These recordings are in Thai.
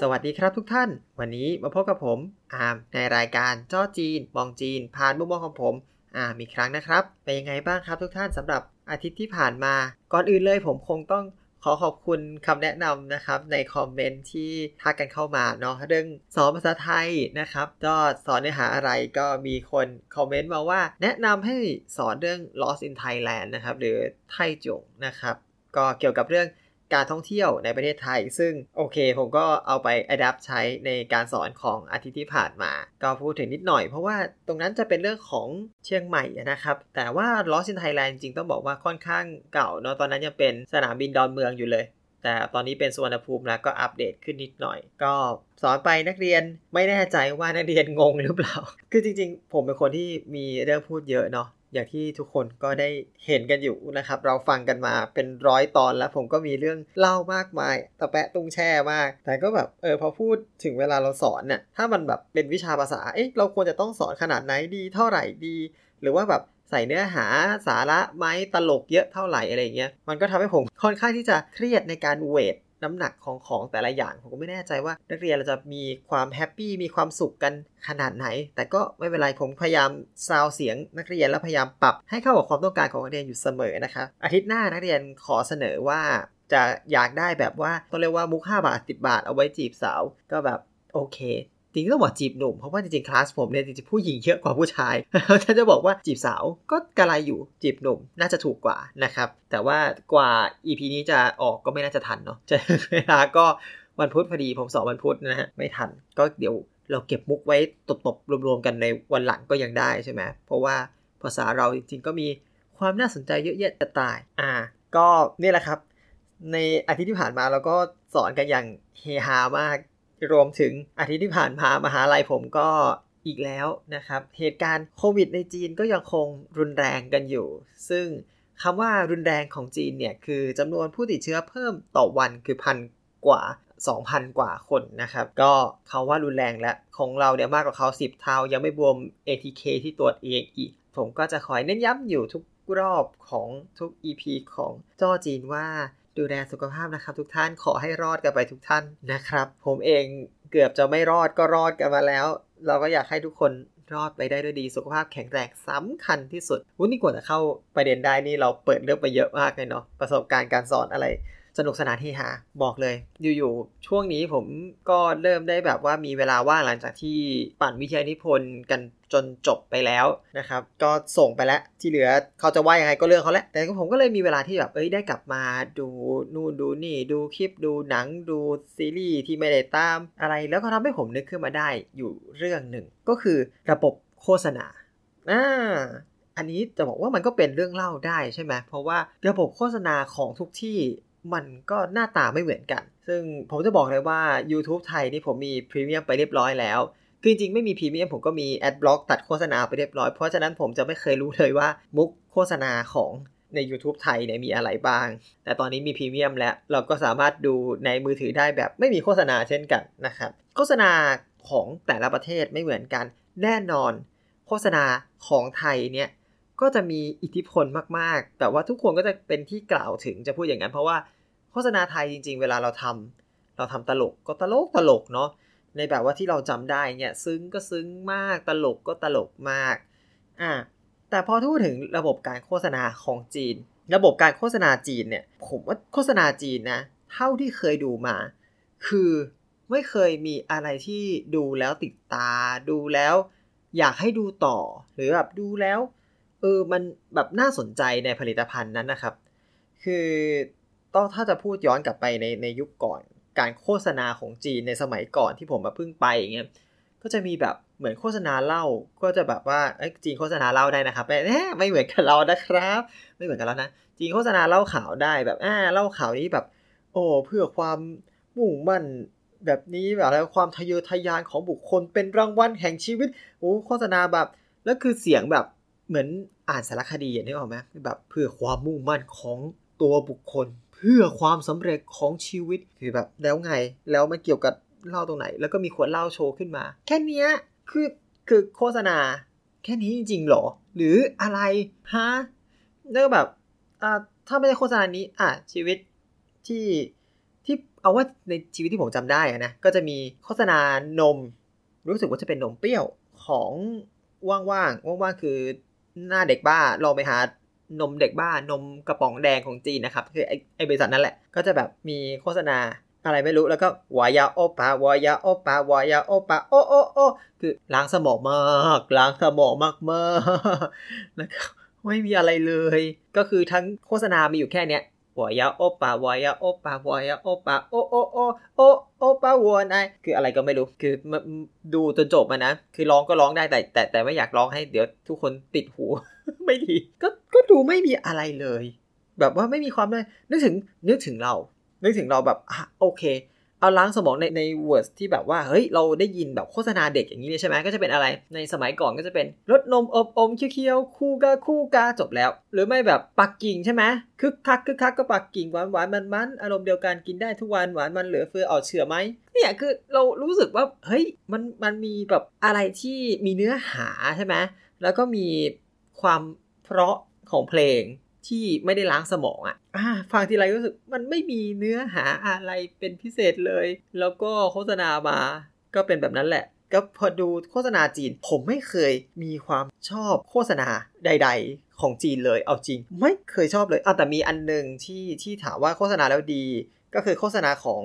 สวัสดีครับทุกท่าน วันนี้มาพบกับผมอาร์มในรายการจ้อจีนมองจีน ผ่านมุมมองของผมอาร์มอีกครั้งนะครับเป็นยังไงบ้างครับทุกท่านสำหรับอาทิตย์ที่ผ่านมา ก่อนอื่นเลยผมคงต้องขอขอบคุณคำแนะนำนะครับในคอมเมนต์ที่ทักกันเข้ามาเนาะเรื่องสอนภาษาไทยนะครับก็สอนเนื้อหาอะไรก็มีคนคอมเมนต์มาว่า แนะนำให้สอนเรื่อง Lost in Thailand นะครับหรือไท่จ่งนะครับ ก็เกี่ยวกับเรื่อง การท่องเที่ยวในประเทศไทย ซึ่งโอเค ผมก็เอาไป adapt ใช้ในการสอนของอาทิตย์ที่ผ่านมา ก็พูดถึงนิดหน่อย เพราะว่าตรงนั้นจะเป็นเรื่องของเชียงใหม่นะครับ แต่ว่า Lost in Thailand จริงต้องบอกว่าค่อนข้างเก่าเนาะตอนนั้นยังเป็นสนามบินดอนเมืองอยู่เลย แต่ตอนนี้เป็นสุวรรณภูมิแล้วก็อัปเดตขึ้นนิดหน่อย ก็สอนไปนักเรียนไม่แน่ใจว่านักเรียนงงหรือเปล่า คือจริงๆ ผมเป็นคนที่มีเรื่องพูดเยอะเนาะ อย่างที่ทุกคนก็ได้เห็นกันอยู่นะครับ เราฟังกันมาเป็นร้อยตอนแล้ว ผมก็มีเรื่องเล่ามากมาย ตะแปะตุ้งแช่มาก แต่ก็แบบเออพอพูดถึงเวลาเราสอนเนี่ยถ้ามันแบบเป็นวิชาภาษาเอ๊ะเราควรจะต้องสอนขนาดไหนดีเท่าไหร่ดี หรือว่าแบบใส่เนื้อหาสาระไหมตลกเยอะเท่าไหร่อะไรเงี้ยมันก็ทำให้ผมค่อนข้างที่จะเครียดในการเวท น้ำหนักของของแต่ละอย่าง ผมก็ไม่แน่ใจว่า นักเรียนเราจะมีความแฮปปี้มีความสุขกันขนาดไหน แต่ก็ไม่เป็นไรผมพยายามซาวเสียงนักเรียนแล้วพยายามปรับให้เข้ากับความต้องการของนักเรียนอยู่เสมอนะครับอาทิตย์หน้านักเรียนขอเสนอว่าจะอยากได้แบบว่าต้องเรียกว่ามุก5บาท10บาทเอาไว้จีบสาวก็แบบโอเค จริงๆต้องบอกจีบหนุ่มเพราะว่าจริงๆคลาสผมเนี่ยจริงๆผู้หญิงเยอะกว่าผู้ชายแล้วถ้าจะบอกว่าจีบสาวก็กระไรอยู่จีบหนุ่มน่าจะถูกกว่านะครับแต่ว่ากว่า EP นี้จะออกก็ไม่น่าจะทันเนาะจะเวลาก็วันพุธพอดีผมสอบวันพุธนะฮะไม่ทันก็เดี๋ยวเราเก็บมุกไว้ตบๆรวมๆกันในวันหลังก็ยังได้ใช่ไหมเพราะว่าภาษาเราจริงๆก็มีความน่าสนใจเยอะแยะจะตาย อ่า ก็นี่แหละครับ ในอาทิตย์ที่ผ่านมาเราก็สอนกันอย่างเฮฮามาก รวมถึงอาทิตย์ที่ผ่านมามหาลัยผมก็อีกแล้วนะครับ เหตุการณ์โควิดในจีนก็ยังคงรุนแรงกันอยู่ ซึ่งคำว่ารุนแรงของจีนเนี่ย คือจำนวนผู้ติดเชื้อเพิ่มต่อวันคือพันกว่า 2,000 กว่าคนนะครับ ก็เขาว่ารุนแรงแล้ว ของเราเนี่ยมากกว่าเขา 10 เท่า ยังไม่บวม ATK ที่ตรวจเองอีก ผมก็จะคอยเน้นย้ำอยู่ทุกรอบของทุก EP ของจ้อจีนว่า ดูแลสุขภาพนะครับ ทุกท่านขอให้รอดกันไปทุกท่านนะครับ ผมเองเกือบจะไม่รอดก็รอดกันมาแล้ว เราก็อยากให้ทุกคนรอดไปได้ด้วยดีสุขภาพแข็งแรงสำคัญที่สุดวุ้นนี่กว่าจะเข้าประเด็นได้นี่เราเปิดเรื่องไปเยอะมากเลยเนาะประสบการณ์การสอนอะไร สนุกสนานที่หาบอกเลย อยู่ๆ ช่วงนี้ผมก็เริ่มได้แบบว่ามีเวลาว่างหลังจากที่ปั่นวิทยานิพนธ์กันจนจบไปแล้วนะครับ ก็ส่งไปแล้วที่เหลือเขาจะว่ายังไงก็เรื่องเขาแหละแต่ผมก็เลยมีเวลาที่แบบเอ้ยได้กลับมาดูนู่นดูนี่ดูคลิปดูหนังดูซีรีส์ที่ไม่ได้ตามอะไร แล้วก็ทำให้ผมนึกขึ้นมาได้อยู่เรื่องหนึ่ง ก็คือระบบโฆษณาอ่าอันนี้จะบอกว่ามันก็เป็นเรื่องเล่าได้ใช่ไหมเพราะว่าระบบโฆษณาของทุกที่ มันก็หน้าตาไม่เหมือนกัน ซึ่งผมจะบอกเลยว่า YouTube ไทยนี่ผมมีพรีเมียมไปเรียบร้อยแล้ว คือจริงๆไม่มีพรีเมียมผมก็มี adblock ตัดโฆษณาไปเรียบร้อย เพราะฉะนั้นผมจะไม่เคยรู้เลยว่ามุกโฆษณาของใน YouTube ไทยเนี่ยมีอะไรบ้าง แต่ตอนนี้มีพรีเมียมแล้ว เราก็สามารถดูในมือถือได้แบบไม่มีโฆษณาเช่นกันนะครับ โฆษณาของแต่ละประเทศไม่เหมือนกัน แน่นอน โฆษณาของไทยเนี่ยก็จะมีอิทธิพลมากๆ แต่ว่าทุกคนก็จะเป็นที่กล่าวถึงจะพูดอย่างนั้น เพราะว่า ฆษณาไทยจริง ๆ เวลาเราทำเราทำตลกก็ตลกตลกเนาะในแบบว่าที่เราจำได้เนี่ยซึ้งก็ซึ้งมากตลกก็ตลกมากอ่าแต่พอพูดถึงระบบการโฆษณาของจีน ระบบการโฆษณาจีนเนี่ยผมว่าโฆษณาจีนนะเท่าที่เคยดูมา คือไม่เคยมีอะไรที่ดูแล้วติดตา ดูแล้ว อยากให้ดูต่อ หรือแบบดูแล้วเออมันแบบน่าสนใจในผลิตภัณฑ์นั้นนะครับ คือ ต้องถ้าจะพูดย้อนกลับไปในในยุคก่อนการโฆษณาของจีนในสมัยก่อนที่ผมมาเพิ่งไปอย่างเงี้ยก็จะมีแบบเหมือนโฆษณาเล่าก็จะแบบว่าจีนโฆษณาเล่าได้นะครับแต่ไม่เหมือนกับเรานะครับ ไม่เหมือนกันแล้วนะจีนโฆษณาเล่าข่าวได้แบบอ่าเล่าข่าวนี้แบบ โอ้เพื่อความมุ่งมั่นแบบนี้แบบอะไรความทะเยอทะยานของบุคคลเป็นรางวัลแห่งชีวิตโอ้โฆษณาแบบแล้วคือเสียงแบบเหมือนอ่านสารคดีอย่างนี้ออกไหมแบบเพื่อความมุ่งมั่นของตัวบุคคล เพื่อความสำเร็จของชีวิตคือแบบแล้วไง แล้วมันเกี่ยวกับเล่าตรงไหน แล้วก็มีขวดเหล้าโชว์ขึ้นมา แค่นี้คือคือโฆษณา แค่นี้จริงๆหรอ หรืออะไรฮะแล้วแบบอ่าถ้าไม่ได้โฆษณานี้อะชีวิตที่ที่เอาว่าในชีวิตที่ผมจำได้อะนะก็จะมีโฆษณานม รู้สึกว่าจะเป็นนมเปรี้ยวของว่างๆว่างๆคือหน้าเด็กบ้าลองไปหา นมเด็กบ้านนมกระป๋องแดงของจีนนะครับ คือไอไอบริษัทนั่นแหละ ก็จะแบบมีโฆษณาอะไรไม่รู้แล้วก็วายาโอปาวายาโอปาวายาโอปาโอโอโอคือล้างสมองมากล้างสมองมากมากแล้วก็ไม่มีอะไรเลย ก็คือทั้งโฆษณามีอยู่แค่เนี้ยวายาโอปาวายาโอปาวายาโอปาโอโอโอโอโอปาวัวนายคืออะไรก็ไม่รู้คือดูจนจบมานะ คือร้องก็ร้องได้แต่แต่แต่ไม่อยากร้องให้เดี๋ยวทุกคนติดหู ไม่ดี ก็ ดูไม่มีอะไรเลย แบบว่าไม่มีความเลยนึกถึงนึกถึงเรา นึกถึงเราแบบอะโอเค เอาล้างสมองในในเวิร์สที่แบบว่าเฮ้ยเราได้ยินแบบโฆษณาเด็กอย่างนี้ใช่ไหมก็จะเป็นอะไร ในสมัยก่อนก็จะเป็นรสนมอบอมเคี้ยวคู่กาคู่กาจบแล้ว หรือไม่แบบปักกิ่งใช่ไหมคึกคักคึกคักก็ปักกิ่งหวานหวานมันมันอารมณ์เดียวกันกินได้ทุกวันหวานมันเหลือเฟือเอาเชื่อไหมเนี่ยคือเรารู้สึกว่าเฮ้ยมันมันมีแบบอะไรที่มีเนื้อหาใช่ไหมแล้วก็มีความเพราะ ของเพลงที่ไม่ได้ล้างสมองอะอ่าฟังทีไรรู้สึกมันไม่มีเนื้อหาอะไรเป็นพิเศษเลย แล้วก็โฆษณามาก็เป็นแบบนั้นแหละ ก็พอดูโฆษณาจีน ผมไม่เคยมีความชอบโฆษณาใด ๆ ของจีนเลย เอาจริง ไม่เคยชอบเลยอะแต่มีอันหนึ่งที่ที่ถามว่าโฆษณาแล้วดี ก็คือโฆษณาของ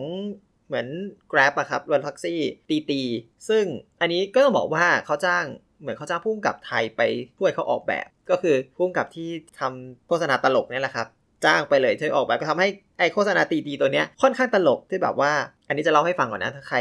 เหมือน Grab อะครับรถแท็กซี่ตีตีซึ่งอันนี้ก็ต้องบอกว่าเขาจ้างเหมือนเขาจ้างพุ่งกับไทยไปช่วยเขาออกแบบ ก็คือพุ่งกับที่ทำโฆษณาตลกนี่แหละครับจ้างไปเลยช่วยออกแบบก็ทำให้ไอโฆษณาตีตีตัวเนี้ยค่อนข้างตลกที่แบบว่า อันนี้จะเล่าให้ฟังก่อนนะ ถ้าใคร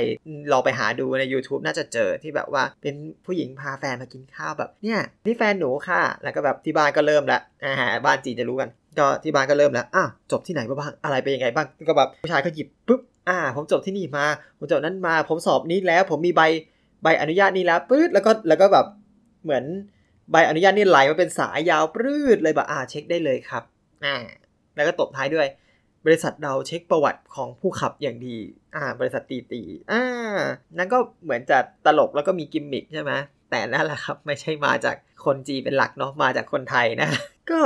ลองไปหาดูใน YouTube น่าจะเจอที่แบบว่าเป็นผู้หญิงพาแฟนมากินข้าวแบบเนี่ยนี่แฟนหนูค่ะ แล้วก็แบบที่บ้านก็เริ่มละอาหารบ้านจีนจะรู้กัน ก็ที่บ้านก็เริ่มแล้วอ้าวจบที่ไหนบ้างอะไรเป็นยังไงบ้างก็แบบผู้ชายก็หยิบปุ๊บอ่า ผมจบที่นี่มา ผมจบนั้นมา ผมสอบนี้แล้ว ผมมีใบใบอนุญาตนี้แล้วปื๊ดแล้วก็แล้วก็แบบเหมือน ใบอนุญาตนี่ไหลมาเป็นสายยาวปรืดเลยแบบอ่าเช็คได้เลยครับอ่าแล้วก็ตบท้ายด้วย บริษัทเราเช็คประวัติของผู้ขับอย่างดี อ่า บริษัทตีตีอ่านั่นก็เหมือนจะตลกแล้วก็มีกิมมิคใช่ไหมแต่นั่นแหละครับ ไม่ใช่มาจากคนจีนเป็นหลักเนาะมาจากคนไทยนะ ก็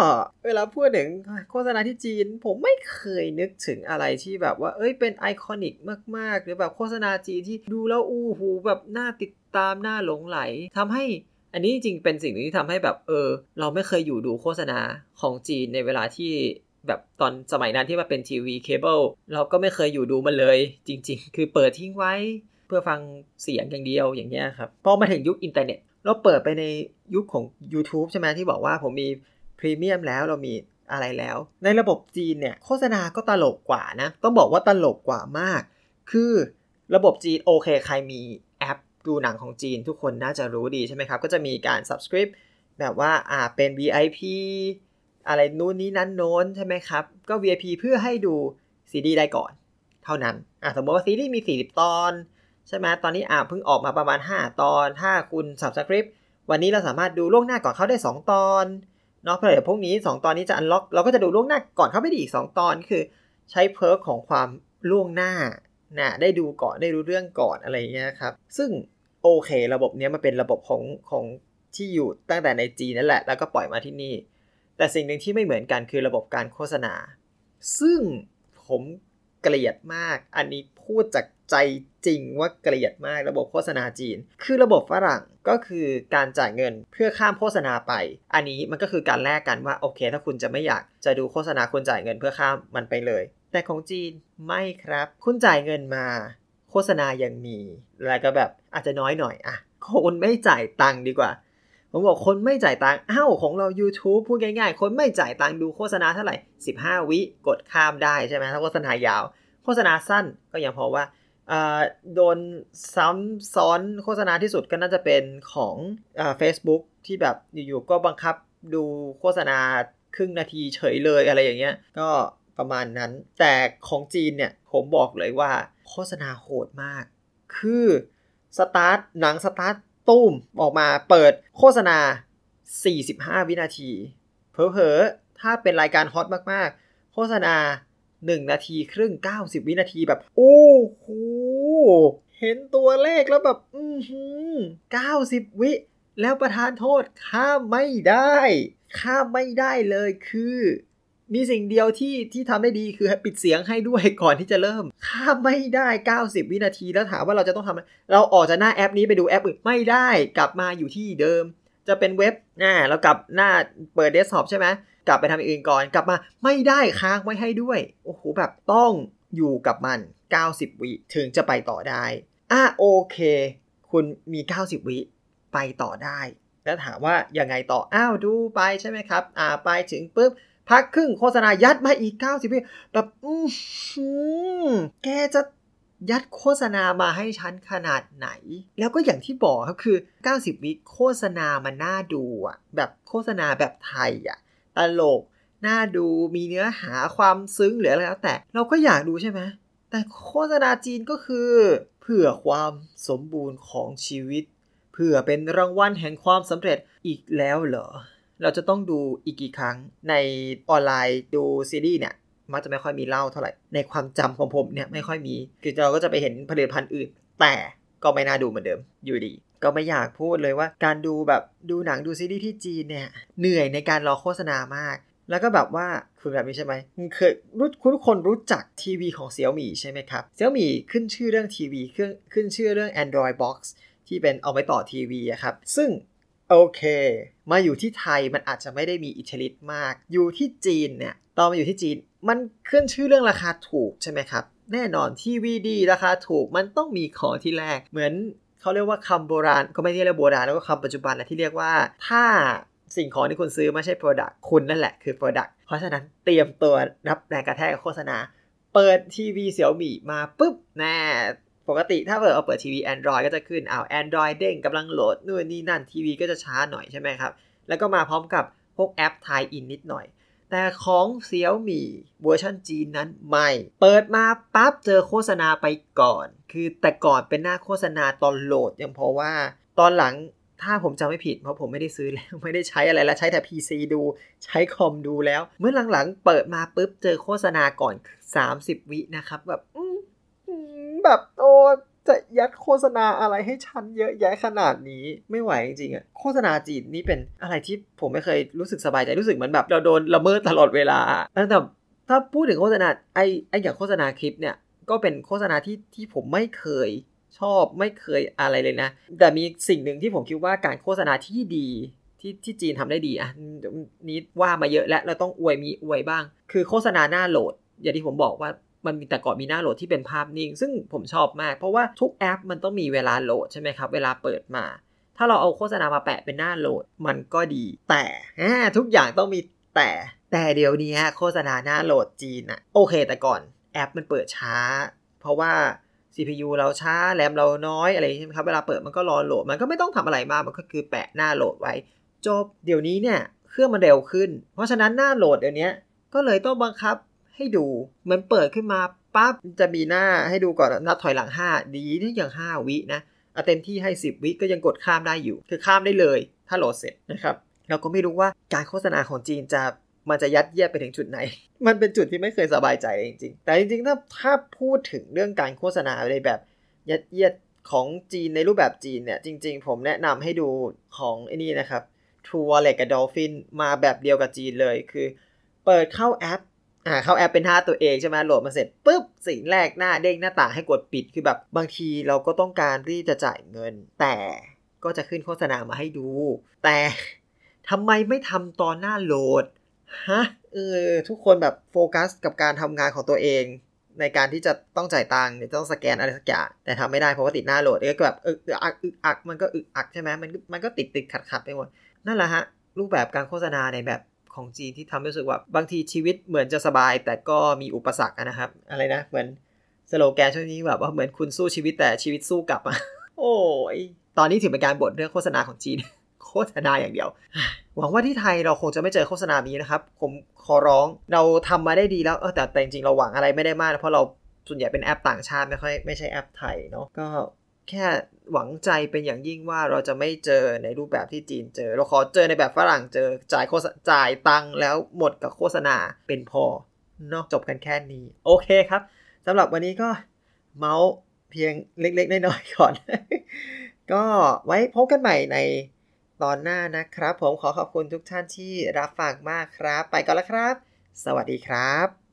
เวลาพูดถึงโฆษณาที่จีน ผมไม่เคยนึกถึงอะไรที่แบบว่า เอ้ยเป็นไอคอนิกมาก ๆ หรือแบบโฆษณาจีนที่ดูแล้วอู้หูแบบน่าติดตามน่าหลงไหลทำให้ อันนี้จริงๆเป็นสิ่งที่ทำให้แบบเออ เราไม่เคยอยู่ดูโฆษณาของจีนในเวลาที่แบบตอนสมัยนั้นที่มาเป็นทีวีเคเบิลเราก็ไม่เคยอยู่ดูมันเลย จริง ๆ คือเปิดทิ้งไว้เพื่อฟังเสียงอย่างเดียวอย่างเงี้ยครับพอมาถึงยุคอินเทอร์เน็ตเราเปิดไปในยุคของ YouTube ใช่ไหมที่บอกว่าผมมีพรีเมียมแล้วเรามีอะไรแล้ว ในระบบจีนเนี่ยโฆษณาก็ตลกกว่านะ ต้องบอกว่าตลกกว่ามาก คือระบบจีนโอเค ใครมี ดูหนังของจีนทุกคนน่าจะรู้ดีใช่ไหมครับ ก็จะมีการ subscribe แบบว่าอ่าเป็น VIP อะไรนู้นนี้นั้นโน้นใช่ไหมครับ ก็ VIP เพื่อให้ดูซีดีได้ก่อน เท่านั้นอ่าสมมติว่าซีรีส์มี 40 ตอน ใช่ไหมตอนนี้อ่าเพิ่งออกมาประมาณ 5 ตอนถ้าคุณ subscribe วันนี้เราสามารถดูล่วงหน้าก่อนเขาได้ 2 ตอนเนาะเพราะเดี๋ยวพวกนี้ 2 ตอนนี้จะอันล็อกเราก็จะดูล่วงหน้าก่อนเขาไปอีก 2 ตอนคือใช้เพิร์กของความล่วงหน้านะได้ดูก่อนได้รู้เรื่องก่อนอะไรเงี้ยครับ ซึ่ง โอเค ระบบนี้มันเป็นระบบของของที่อยู่ตั้งแต่ในจีนนั่นแหละ แล้วก็ปล่อยมาที่นี่ แต่สิ่งหนึ่งที่ไม่เหมือนกันคือระบบการโฆษณา ซึ่งผมเกลียดมาก อันนี้พูดจากใจจริงว่าเกลียดมากระบบโฆษณาจีน คือระบบฝรั่งก็คือการจ่ายเงินเพื่อข้ามโฆษณาไป อันนี้มันก็คือการแลกกันว่าโอเค ถ้าคุณจะไม่อยากจะดูโฆษณาคุณจ่ายเงินเพื่อข้ามมันไปเลย แต่ของจีนไม่ครับ คุณจ่ายเงินมา โฆษณายังมี แล้วก็แบบอาจจะน้อยหน่อยอะคนไม่จ่ายตังค์ดีกว่า ผมบอกคนไม่จ่ายตังค์อ้าวของเรา YouTube พูดง่ายๆ คนไม่จ่ายตังค์ดูโฆษณาเท่าไหร่ 15 วิกดข้ามได้ใช่ไหมถ้าโฆษณายาว โฆษณาสั้นก็ยังพอว่าโดนซ้ำซ้อนโฆษณาที่สุดก็น่าจะเป็นของเฟซบุ๊กที่แบบอยู่ๆก็บังคับดูโฆษณาครึ่งนาทีเฉยเลยอะไรอย่างเงี้ย ก็ประมาณนั้น แต่ของจีนเนี่ยผมบอกเลยว่า โฆษณาโหดมาก คือสตาร์ทหนังสตาร์ทตุ้มออกมาเปิดโฆษณา 45 วินาที เพอเพอถ้าเป็นรายการฮอตมากๆ โฆษณา 1 นาทีครึ่ง 90 วินาทีแบบ โอ้โหเห็นตัวเลขแล้วแบบ อือหือ90วิ แล้วประธานโทษข้ามไม่ได้ ข้ามไม่ได้เลยคือ มีสิ่งเดียวที่ที่ทำได้ดีคือปิดเสียงให้ด้วยก่อนที่จะเริ่มข้ามไม่ได้ 90 วินาทีแล้วถามว่าเราจะต้องทำเราออกจากหน้าแอปนี้ไปดูแอปอื่นไม่ได้กลับมาอยู่ที่เดิม จะเป็นเว็บหน้าเรากลับหน้าเปิดเดสก์ท็อปใช่ไหมกลับไปทำอื่นก่อนกลับมาไม่ได้ค้างไว้ให้ด้วยโอ้โหแบบต้องอยู่กับมัน 90 วิถึงจะไปต่อได้อะโอเค คุณมี 90 วิไปต่อได้ แล้วถามว่ายังไงต่ออ้าวดูไปใช่ไหมครับ อ่าไปถึงปุ๊บ พักครึ่งโฆษณายัดมาอีก 90วิแบบอืมแกจะยัดโฆษณามาให้ฉันขนาดไหน แล้วก็อย่างที่บอกครับคือ 90 วิโฆษณามันน่าดูอะแบบโฆษณาแบบไทยอะตลก น่าดูมีเนื้อหาความซึ้งหรืออะไรแล้วแต่ เราก็อยากดูใช่ไหม แต่โฆษณาจีนก็คือ เพื่อความสมบูรณ์ของชีวิต เพื่อเป็นรางวัลแห่งความสำเร็จอีกแล้วเหรอ เราจะต้องดูอีกกี่ครั้งในออนไลน์ดูซีรีส์เนี่ยมักจะไม่ค่อยมีเล่าเท่าไหร่ ในความจำของผมเนี่ยไม่ค่อยมี คือเราก็จะไปเห็นผลิตภัณฑ์อื่น แต่ก็ไม่น่าดูเหมือนเดิมอยู่ดี ก็ไม่อยากพูดเลยว่าการดูแบบดูหนังดูซีรีส์ที่จีนเนี่ยเหนื่อยในการรอโฆษณามาก แล้วก็แบบว่าคุณแบบนี้ใช่ไหมเคยรู้คุณทุกคนรู้จักทีวีของเซี่ยมี่ใช่ไหมครับเซี่ยมี่ขึ้นชื่อเรื่องทีวีเครื่องขึ้นชื่อเรื่อง Android Box ที่เป็นเอาไว้ต่อทีวีอะครับ ซึ่ง โอเค มาอยู่ที่ไทยมันอาจจะไม่ได้มีอิทธิฤทธิ์มาก อยู่ที่จีนเนี่ยตอนมาอยู่ที่จีน มันขึ้นชื่อเรื่องราคาถูกใช่ไหมครับ แน่นอนทีวีดีราคาถูกมันต้องมีของที่แรก เหมือนเขาเรียกว่าคำโบราณก็ไม่ใช่เรียกโบราณแล้วก็คำปัจจุบันนะที่เรียกว่าถ้าสิ่งของที่คุณซื้อไม่ใช่ Product คุณนั่นแหละคือ Product เพราะฉะนั้นเตรียมตัวรับแรงกระแทกโฆษณา เปิดทีวีเสี่ยวมี่มาปุ๊บแน่ ปกติถ้าเปิดเอาเปิดทีวี Android ก็จะขึ้นเอาว Android เด้งกำลังโหลดนู่นนี่นั่นทีวีก็จะช้าหน่อยใช่ไหมครับ แล้วก็มาพร้อมกับพวกแอปทยอินนิดหน่อย แต่ของเซี่ยวมี่เวอร์ชันจีนนั้นไม่ เปิดมาปั๊บเจอโฆษณาไปก่อน คือแต่ก่อนเป็นหน้าโฆษณาตอนโหลดยังเพราะว่า ตอนหลังถ้าผมจำไม่ผิดเพราะผมไม่ได้ซื้อแล้ว ไม่ได้ใช้อะไรแล้วใช้แต่ PC ดู ใช้คอมดูแล้ว เมื่อหลังๆ เปิดมาปุ๊บเจอโฆษณาก่อน 30 วินะครับแบบ แบบโอ้จะยัดโฆษณาอะไรให้ฉันเยอะแยะขนาดนี้ไม่ไหวจริงๆอะโฆษณาจีนนี่เป็นอะไรที่ผมไม่เคยรู้สึกสบายใจรู้สึกเหมือนแบบเราโดนละเมิดตลอดเวลาแต่ถ้าพูดถึงโฆษณาไอไออย่างโฆษณาคลิปเนี่ยก็เป็นโฆษณาที่ที่ผมไม่เคยชอบไม่เคยอะไรเลยนะ แต่มีสิ่งหนึ่งที่ผมคิดว่าการโฆษณาที่ดีที่ที่จีนทำได้ดีอะนี้ว่ามาเยอะแล้วเราต้องอวยมีอวยบ้าง คือโฆษณาหน้าโหลด อย่างที่ผมบอกว่า มันมีแต่ก่อนมีหน้าโหลดที่เป็นภาพนิ่ง ซึ่งผมชอบมาก เพราะว่าทุกแอปมันต้องมีเวลาโหลดใช่ไหมครับ เวลาเปิดมา ถ้าเราเอาโฆษณามาแปะเป็นหน้าโหลดมันก็ดี แต่ทุกอย่างต้องมีแต่แต่เดี๋ยวนี้โฆษณาหน้าโหลดจีนอะโอเค แต่ก่อนแอปมันเปิดช้า เพราะว่า CPU เราช้าแรมเราน้อยอะไรใช่ไหมครับเวลาเปิดมันก็รอโหลด มันก็ไม่ต้องทำอะไรมากมันก็คือแปะหน้าโหลดไว้ จบเดี๋ยวนี้เนี่ยเครื่องมันเร็วขึ้น เพราะฉะนั้นหน้าโหลดเดี๋ยวนี้ก็เลยต้องบังคับ ให้ดู มันเปิดขึ้นมาปั๊บจะมีหน้าให้ดูก่อนนับถอยหลัง 5 ดีที่อย่าง 5 วินะเอาเต็มที่ให้ 10 วิก็ยังกดข้ามได้อยู่ คือข้ามได้เลย ถ้าโหลดเสร็จนะครับเราก็ไม่รู้ว่าการโฆษณาของจีนจะมันจะยัดเยียดไปถึงจุดไหน มันเป็นจุดที่ไม่เคยสบายใจจริงๆ แต่จริงๆ ถ้าถ้าพูดถึงเรื่องการโฆษณาในแบบยัดเยียดของจีนในรูปแบบจีนเนี่ย จริง ๆ ผมแนะนำให้ดูของไอ้นี่นะครับ True Wallet กับ Dolphin มาแบบเดียวกับจีนเลย คือ เปิดเข้าแอป อ่าเข้าแอปเป็นท่าตัวเองใช่ไหมโหลดมาเสร็จปุ๊บสิ่งแรกหน้าเด้งหน้าต่างให้กดปิดคือแบบบางทีเราก็ต้องการที่จะจ่ายเงิน แต่ก็จะขึ้นโฆษณามาให้ดู แต่ทำไมไม่ทำตอนหน้าโหลดฮะเออทุกคนแบบโฟกัสกับการทำงานของตัวเองในการที่จะต้องจ่ายตังค์ต้องสแกนอะไรสักอย่างแต่ทำไม่ได้เพราะว่าติดหน้าโหลดก็แบบอึกอักอึกอักมันก็อึกอักใช่ไหมมันมันก็ติดติดขัดขัดไปหมดนั่นแหละฮะรูปแบบการโฆษณาในแบบ ของจีนที่ทำให้รู้สึกว่าบางทีชีวิตเหมือนจะสบาย แต่ก็มีอุปสรรคนะครับ อะไรนะ เหมือนสโลแกนช่วงนี้แบบว่าเหมือนคุณสู้ชีวิตแต่ชีวิตสู้กลับอะโอ้ยตอนนี้ถือเป็นการบทเรื่องโฆษณาของจีน โฆษณาอย่างเดียว หวังว่าที่ไทยเราคงจะไม่เจอโฆษณานี้นะครับ ผมขอร้องเราทำมาได้ดีแล้วแต่แต่จริงเราหวังอะไรไม่ได้มากเพราะเราส่วนใหญ่เป็นแอปต่างชาติไม่ค่อยไม่ใช่แอปไทยเนาะก็ แค่หวังใจเป็นอย่างยิ่งว่าเราจะไม่เจอในรูปแบบที่จีนเจอ เราขอเจอในแบบฝรั่งเจอจ่ายโฆษจ่ายตังค์แล้วหมดกับโฆษณาเป็นพอเนาะจบกันแค่นี้ โอเคครับสำหรับวันนี้ก็เมาส์เพียงเล็ก ๆ น้อยๆก่อน ก็ไว้พบกันใหม่ในตอนหน้านะครับ ผมขอขอบคุณทุกท่านที่รับฟังมากครับ ไปก่อนแล้วครับ สวัสดีครับ